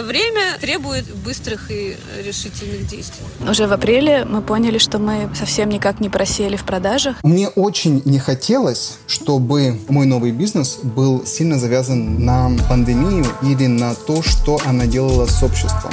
Время требует быстрых и решительных действий. Уже в апреле мы поняли, что мы совсем никак не просели в продажах. Мне очень не хотелось, чтобы мой новый бизнес был сильно завязан на пандемию или на то, что она делала с обществом.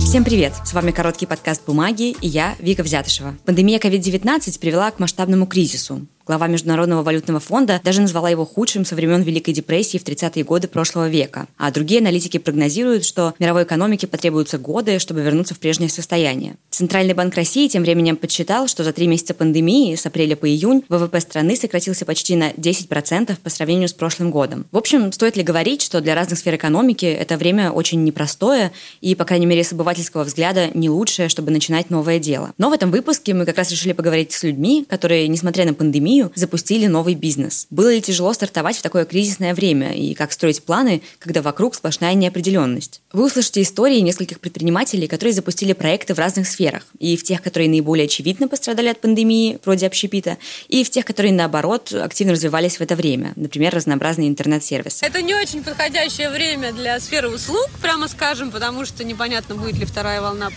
Всем привет! С вами короткий подкаст «Бумаги» и я, Вика Взятышева. Пандемия COVID-19 привела к масштабному кризису. Глава Международного валютного фонда даже назвала его худшим со времен Великой депрессии в 30-е годы прошлого века. А другие аналитики прогнозируют, что мировой экономике потребуются годы, чтобы вернуться в прежнее состояние. Центральный банк России тем временем подсчитал, что за три месяца пандемии с апреля по июнь ВВП страны сократился почти на 10% по сравнению с прошлым годом. В общем, стоит ли говорить, что для разных сфер экономики это время очень непростое и, по крайней мере, с обывательского взгляда не лучшее, чтобы начинать новое дело. Но в этом выпуске мы как раз решили поговорить с людьми, которые, несмотря на пандемию, пандемию запустили новый бизнес. Было ли тяжело стартовать в такое кризисное время и как строить планы, когда вокруг сплошная неопределенность? Вы услышите истории нескольких предпринимателей, которые запустили проекты в разных сферах. И в тех, которые наиболее очевидно пострадали от пандемии, вроде общепита, и в тех, которые, наоборот, активно развивались в это время. Например, разнообразные интернет-сервисы. Это не очень подходящее время для сферы услуг, прямо скажем, потому что непонятно, будет ли вторая волна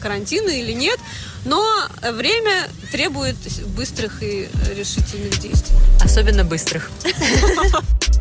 карантина или нет. Но время требует быстрых и решительных действий. Особенно быстрых.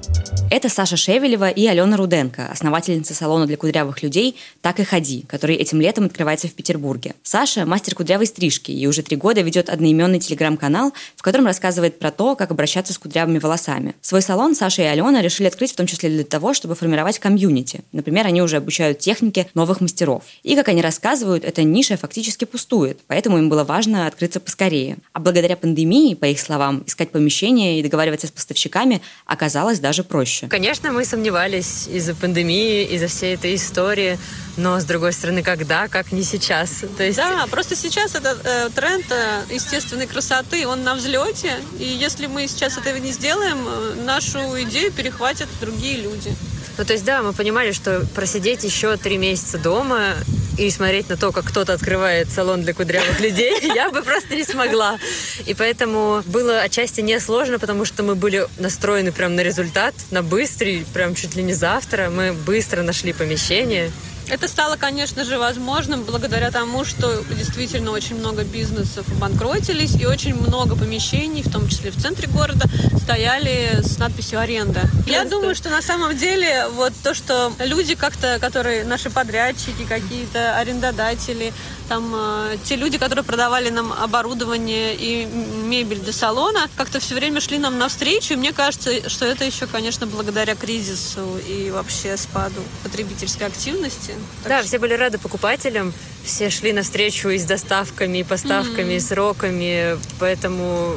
Это Саша Шевелева и Алена Руденко, основательница салона для кудрявых людей «Так и ходи», который этим летом открывается в Петербурге. Саша – мастер кудрявой стрижки и уже три года ведет одноименный телеграм-канал, в котором рассказывает про то, как обращаться с кудрявыми волосами. Свой салон Саша и Алена решили открыть в том числе для того, чтобы формировать комьюнити. Например, они уже обучают технике новых мастеров. И, как они рассказывают, эта ниша фактически пустует, поэтому им было важно открыться поскорее. А благодаря пандемии, по их словам, искать помещение и договариваться с поставщиками оказалось даже проще проще. Конечно, мы сомневались из-за пандемии, из-за всей этой истории, но, с другой стороны, когда, как не сейчас. То есть... Да, просто сейчас этот э, тренд э, естественной красоты, он на взлете, и если мы сейчас этого не сделаем, э, нашу идею перехватят другие люди. Ну, то есть, да, мы понимали, что просидеть еще три месяца дома и смотреть на то, как кто-то открывает салон для кудрявых людей, я бы просто не смогла. И поэтому было отчасти несложно, потому что мы были настроены прям на результат, на быстрый, прям чуть ли не завтра. Мы быстро нашли помещение, это стало, конечно же, возможным благодаря тому, что действительно очень много бизнесов обанкротились и очень много помещений, в том числе в центре города, стояли с надписью «аренда». Я думаю, что на самом деле вот то, что люди как-то, которые наши подрядчики, какие-то арендодатели, там э, те люди, которые продавали нам оборудование и мебель для салона, как-то все время шли нам навстречу. И мне кажется, что это еще, конечно, благодаря кризису и вообще спаду потребительской активности. Так да, что... все были рады покупателям, все шли навстречу и с доставками, и поставками, mm-hmm. и сроками, поэтому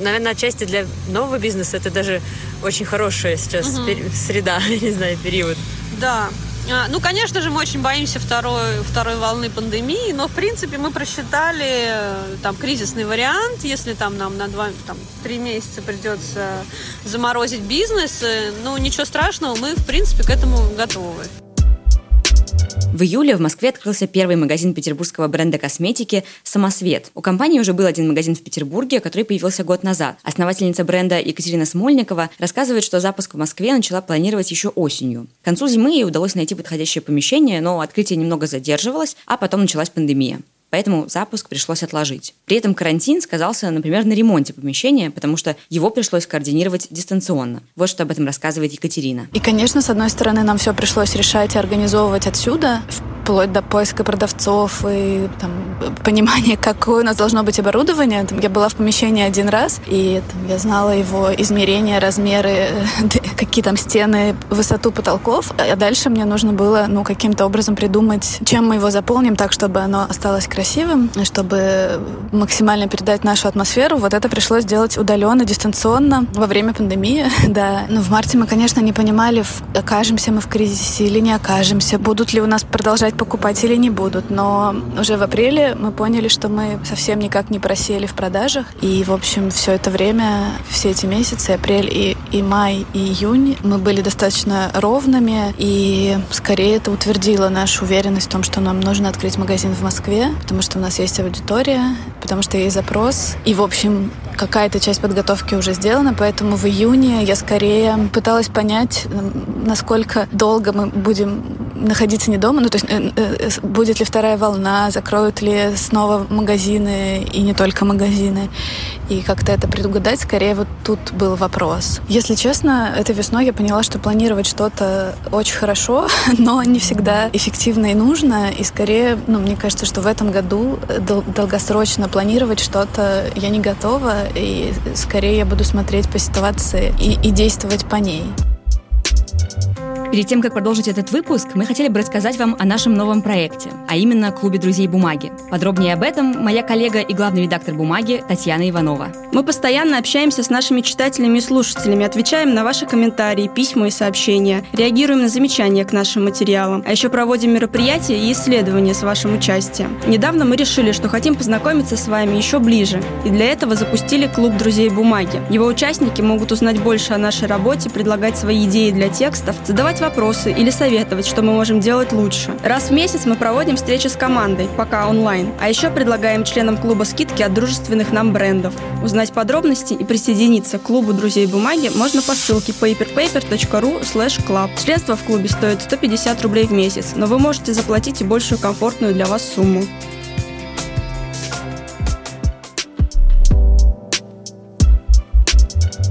наверное, отчасти для нового бизнеса это даже очень хорошая сейчас угу. среда, не знаю, период. Да, а, ну, конечно же, мы очень боимся второй, второй волны пандемии, но, в принципе, мы просчитали э, там кризисный вариант, если там нам на два, там, три месяца придется заморозить бизнес, э, ну, ничего страшного, мы, в принципе, к этому готовы. В июле в Москве открылся первый магазин петербургского бренда косметики «Самосвет». У компании уже был один магазин в Петербурге, который появился год назад. Основательница бренда Екатерина Смольникова рассказывает, что запуск в Москве начала планировать еще осенью. К концу зимы ей удалось найти подходящее помещение, но открытие немного задерживалось, а потом началась пандемия поэтому запуск пришлось отложить. При этом карантин сказался, например, на ремонте помещения, потому что его пришлось координировать дистанционно. Вот что об этом рассказывает Екатерина. И, конечно, с одной стороны, нам все пришлось решать и организовывать отсюда, вплоть до поиска продавцов и там, понимания, какое у нас должно быть оборудование. Там, я была в помещении один раз, и там, я знала его измерения, размеры, какие там стены, высоту потолков. А дальше мне нужно было ну, каким-то образом придумать, чем мы его заполним так, чтобы оно осталось красивым, чтобы максимально передать нашу атмосферу. Вот это пришлось делать удаленно, дистанционно во время пандемии. да. Но в марте мы, конечно, не понимали, окажемся мы в кризисе или не окажемся, будут ли у нас продолжать покупать или не будут. Но уже в апреле мы поняли, что мы совсем никак не просели в продажах. И, в общем, все это время, все эти месяцы, апрель и и май, и июнь мы были достаточно ровными, и скорее это утвердило нашу уверенность в том, что нам нужно открыть магазин в Москве, потому что у нас есть аудитория, потому что есть запрос. И, в общем, какая-то часть подготовки уже сделана, поэтому в июне я скорее пыталась понять, насколько долго мы будем находиться не дома, ну то есть э, э, будет ли вторая волна, закроют ли снова магазины и не только магазины, и как-то это предугадать, скорее вот тут был вопрос. Если честно, этой весной я поняла, что планировать что-то очень хорошо, но не всегда эффективно и нужно, и скорее, ну мне кажется, что в этом году дол долгосрочно планировать что-то я не готова, и скорее я буду смотреть по ситуации и, и действовать по ней. Перед тем, как продолжить этот выпуск, мы хотели бы рассказать вам о нашем новом проекте, а именно Клубе друзей бумаги. Подробнее об этом моя коллега и главный редактор бумаги Татьяна Иванова. Мы постоянно общаемся с нашими читателями и слушателями, отвечаем на ваши комментарии, письма и сообщения, реагируем на замечания к нашим материалам, а еще проводим мероприятия и исследования с вашим участием. Недавно мы решили, что хотим познакомиться с вами еще ближе, и для этого запустили Клуб друзей бумаги. Его участники могут узнать больше о нашей работе, предлагать свои идеи для текстов, задавать вопросы или советовать, что мы можем делать лучше. Раз в месяц мы проводим встречи с командой, пока онлайн. А еще предлагаем членам клуба скидки от дружественных нам брендов. Узнать подробности и присоединиться к клубу друзей бумаги можно по ссылке paperpaper.ru club. Средства в клубе стоят 150 рублей в месяц, но вы можете заплатить и большую комфортную для вас сумму.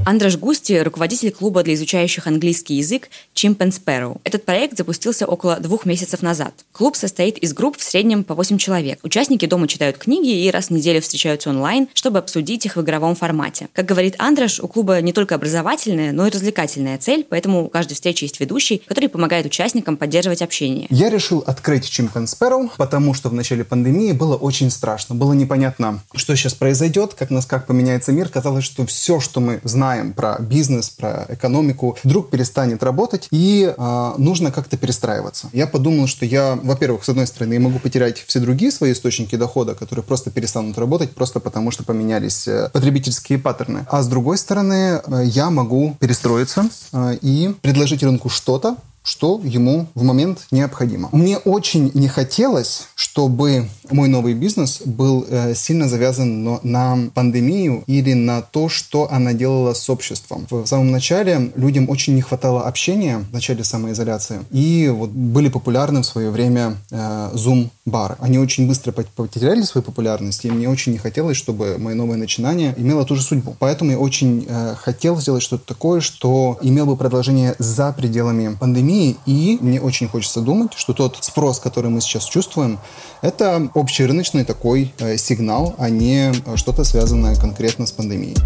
Андреш Густи – руководитель клуба для изучающих английский язык Chimp Sparrow. Этот проект запустился около двух месяцев назад. Клуб состоит из групп в среднем по 8 человек. Участники дома читают книги и раз в неделю встречаются онлайн, чтобы обсудить их в игровом формате. Как говорит Андреш, у клуба не только образовательная, но и развлекательная цель, поэтому у каждой встречи есть ведущий, который помогает участникам поддерживать общение. Я решил открыть Chimp Sparrow, потому что в начале пандемии было очень страшно. Было непонятно, что сейчас произойдет, как нас как поменяется мир. Казалось, что все, что мы знаем, знаем про бизнес, про экономику, вдруг перестанет работать, и э, нужно как-то перестраиваться. Я подумал, что я, во-первых, с одной стороны, могу потерять все другие свои источники дохода, которые просто перестанут работать, просто потому что поменялись э, потребительские паттерны. А с другой стороны, э, я могу перестроиться э, и предложить рынку что-то, что ему в момент необходимо. Мне очень не хотелось, чтобы мой новый бизнес был э, сильно завязан на, на пандемию или на то, что она делала с обществом. В самом начале людям очень не хватало общения в начале самоизоляции, и вот были популярны в свое время э, Zoom-бары. Они очень быстро потеряли свою популярность, и мне очень не хотелось, чтобы мое новое начинание имело ту же судьбу. Поэтому я очень э, хотел сделать что-то такое, что имело бы продолжение за пределами пандемии, пандемии, и мне очень хочется думать, что тот спрос, который мы сейчас чувствуем, это общерыночный такой э, сигнал, а не э, что-то связанное конкретно с пандемией.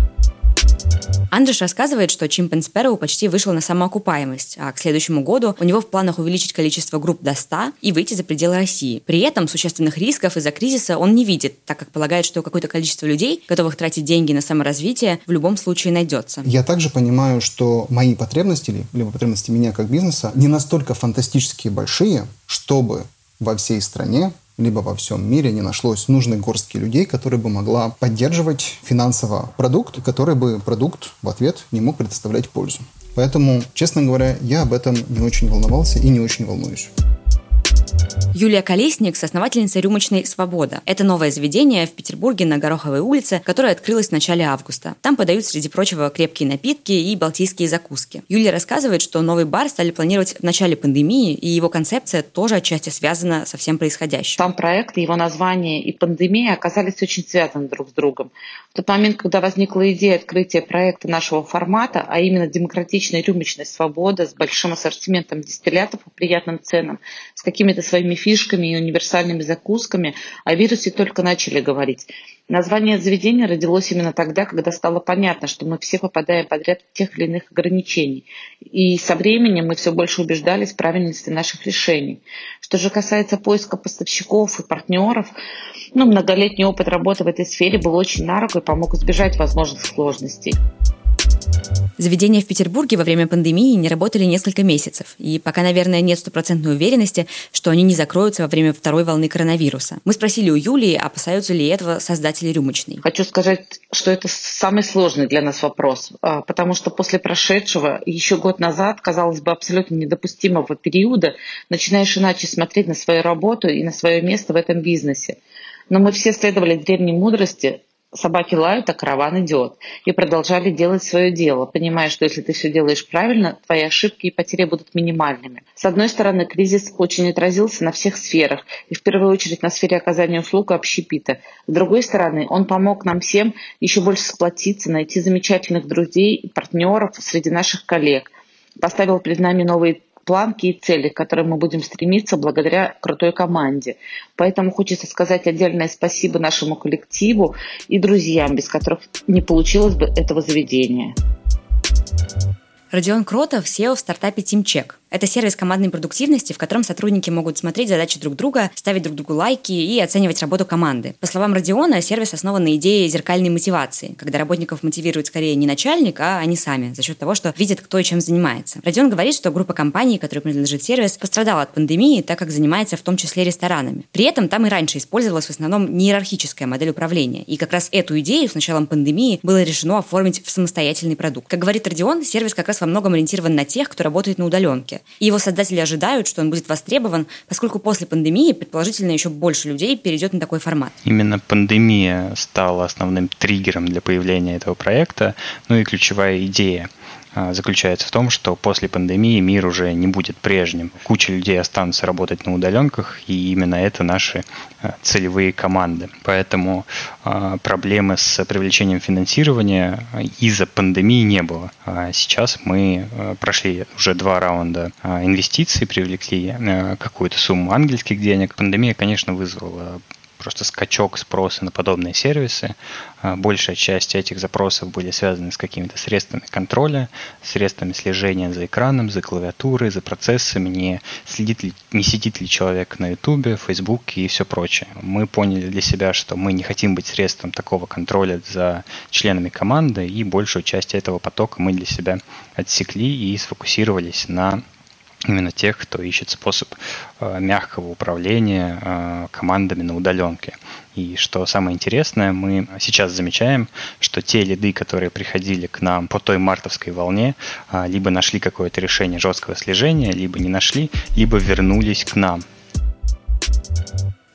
Андреш рассказывает, что Chimp Sparrow почти вышел на самоокупаемость, а к следующему году у него в планах увеличить количество групп до 100 и выйти за пределы России. При этом существенных рисков из-за кризиса он не видит, так как полагает, что какое-то количество людей, готовых тратить деньги на саморазвитие, в любом случае найдется. Я также понимаю, что мои потребности, либо потребности меня как бизнеса, не настолько фантастически большие, чтобы во всей стране либо во всем мире не нашлось нужной горстки людей, которые бы могла поддерживать финансово продукт, который бы продукт в ответ не мог предоставлять пользу. Поэтому, честно говоря, я об этом не очень волновался и не очень волнуюсь. Юлия Колесник – основательница рюмочной «Свобода». Это новое заведение в Петербурге на Гороховой улице, которое открылось в начале августа. Там подают, среди прочего, крепкие напитки и балтийские закуски. Юлия рассказывает, что новый бар стали планировать в начале пандемии, и его концепция тоже отчасти связана со всем происходящим. Сам проект, его название и пандемия оказались очень связаны друг с другом. В тот момент, когда возникла идея открытия проекта нашего формата, а именно демократичная рюмочная свобода с большим ассортиментом дистиллятов по приятным ценам, какими-то своими фишками и универсальными закусками, о вирусе только начали говорить. Название заведения родилось именно тогда, когда стало понятно, что мы все попадаем под ряд тех или иных ограничений. И со временем мы все больше убеждались в правильности наших решений. Что же касается поиска поставщиков и партнеров, ну, многолетний опыт работы в этой сфере был очень на руку и помог избежать возможных сложностей. Заведения в Петербурге во время пандемии не работали несколько месяцев, и пока, наверное, нет стопроцентной уверенности, что они не закроются во время второй волны коронавируса. Мы спросили у Юлии, опасаются ли этого создатели рюмочной. Хочу сказать, что это самый сложный для нас вопрос, а, потому что после прошедшего еще год назад, казалось бы, абсолютно недопустимого периода, начинаешь иначе смотреть на свою работу и на свое место в этом бизнесе. Но мы все следовали древней мудрости собаки лают, а караван идет. И продолжали делать свое дело, понимая, что если ты все делаешь правильно, твои ошибки и потери будут минимальными. С одной стороны, кризис очень отразился на всех сферах, и в первую очередь на сфере оказания услуг и общепита. С другой стороны, он помог нам всем еще больше сплотиться, найти замечательных друзей и партнеров среди наших коллег поставил перед нами новые планки и цели, к которым мы будем стремиться благодаря крутой команде. Поэтому хочется сказать отдельное спасибо нашему коллективу и друзьям, без которых не получилось бы этого заведения. Родион Кротов, SEO в стартапе TeamCheck. Это сервис командной продуктивности, в котором сотрудники могут смотреть задачи друг друга, ставить друг другу лайки и оценивать работу команды. По словам Родиона, сервис основан на идее зеркальной мотивации, когда работников мотивирует скорее не начальник, а они сами, за счет того, что видят, кто и чем занимается. Родион говорит, что группа компаний, которой принадлежит сервис, пострадала от пандемии, так как занимается в том числе ресторанами. При этом там и раньше использовалась в основном не иерархическая модель управления. И как раз эту идею с началом пандемии было решено оформить в самостоятельный продукт. Как говорит Родион, сервис как раз во многом ориентирован на тех, кто работает на удаленке. И его создатели ожидают, что он будет востребован, поскольку после пандемии, предположительно, еще больше людей перейдет на такой формат. Именно пандемия стала основным триггером для появления этого проекта, ну и ключевая идея – заключается в том, что после пандемии мир уже не будет прежним. Куча людей останутся работать на удаленках, и именно это наши а, целевые команды. Поэтому а, проблемы с привлечением финансирования из-за пандемии не было. Сейчас мы прошли уже два раунда инвестиций, привлекли какую-то сумму ангельских денег. Пандемия, конечно, вызвала просто скачок спроса на подобные сервисы. А, большая часть этих запросов были связаны с какими-то средствами контроля, средствами слежения за экраном, за клавиатурой, за процессами, не, следит ли, не сидит ли человек на Ютубе, Фейсбуке и все прочее. Мы поняли для себя, что мы не хотим быть средством такого контроля за членами команды, и большую часть этого потока мы для себя отсекли и сфокусировались на именно тех, кто ищет способ э, мягкого управления э, командами на удаленке. И что самое интересное, мы сейчас замечаем, что те лиды, которые приходили к нам по той мартовской волне, э, либо нашли какое-то решение жесткого слежения, либо не нашли, либо вернулись к нам.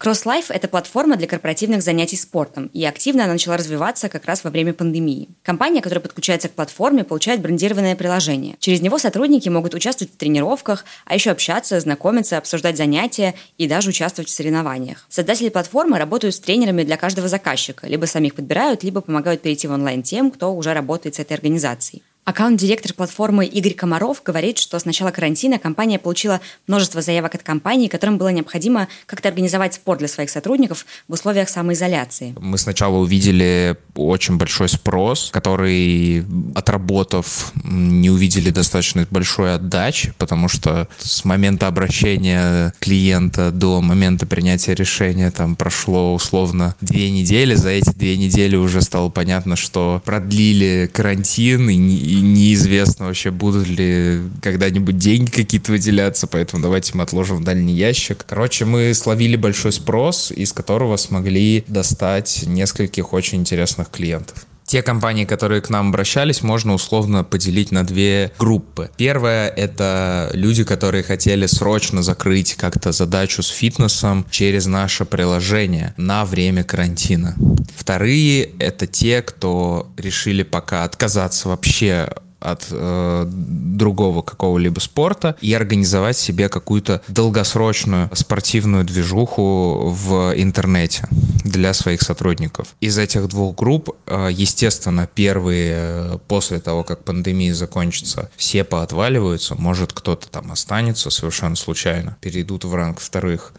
CrossLife – это платформа для корпоративных занятий спортом, и активно она начала развиваться как раз во время пандемии. Компания, которая подключается к платформе, получает брендированное приложение. Через него сотрудники могут участвовать в тренировках, а еще общаться, знакомиться, обсуждать занятия и даже участвовать в соревнованиях. Создатели платформы работают с тренерами для каждого заказчика, либо самих подбирают, либо помогают перейти в онлайн тем, кто уже работает с этой организацией. Аккаунт-директор платформы Игорь Комаров говорит, что с начала карантина компания получила множество заявок от компаний, которым было необходимо как-то организовать спорт для своих сотрудников в условиях самоизоляции. Мы сначала увидели очень большой спрос, который, отработав, не увидели достаточно большой отдачи, потому что с момента обращения клиента до момента принятия решения там прошло условно две недели. За эти две недели уже стало понятно, что продлили карантин и неизвестно вообще, будут ли когда-нибудь деньги какие-то выделяться, поэтому давайте мы отложим в дальний ящик. Короче, мы словили большой спрос, из которого смогли достать нескольких очень интересных клиентов. Те компании, которые к нам обращались, можно условно поделить на две группы. Первая — это люди, которые хотели срочно закрыть как-то задачу с фитнесом через наше приложение на время карантина. Вторые — это те, кто решили пока отказаться вообще от э, другого какого-либо спорта и организовать себе какую-то долгосрочную спортивную движуху в интернете для своих сотрудников. Из этих двух групп, э, естественно, первые э, после того, как пандемия закончится, все поотваливаются, может кто-то там останется совершенно случайно, перейдут в ранг вторых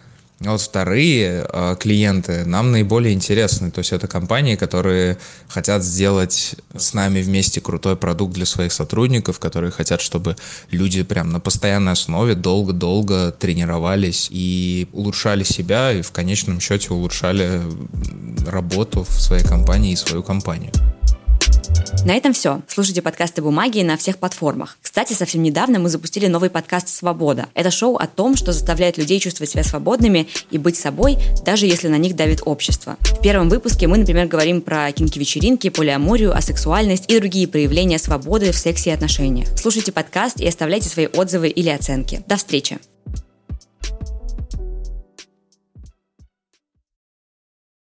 а вот вторые э, клиенты нам наиболее интересны. То есть это компании, которые хотят сделать с нами вместе крутой продукт для своих сотрудников, которые хотят, чтобы люди прям на постоянной основе долго-долго тренировались и улучшали себя, и в конечном счете улучшали работу в своей компании и свою компанию. На этом все. Слушайте подкасты «Бумаги» на всех платформах. Кстати, совсем недавно мы запустили новый подкаст «Свобода». Это шоу о том, что заставляет людей чувствовать себя свободными и быть собой, даже если на них давит общество. В первом выпуске мы, например, говорим про кинки-вечеринки, полиаморию, асексуальность и другие проявления свободы в сексе и отношениях. Слушайте подкаст и оставляйте свои отзывы или оценки. До встречи!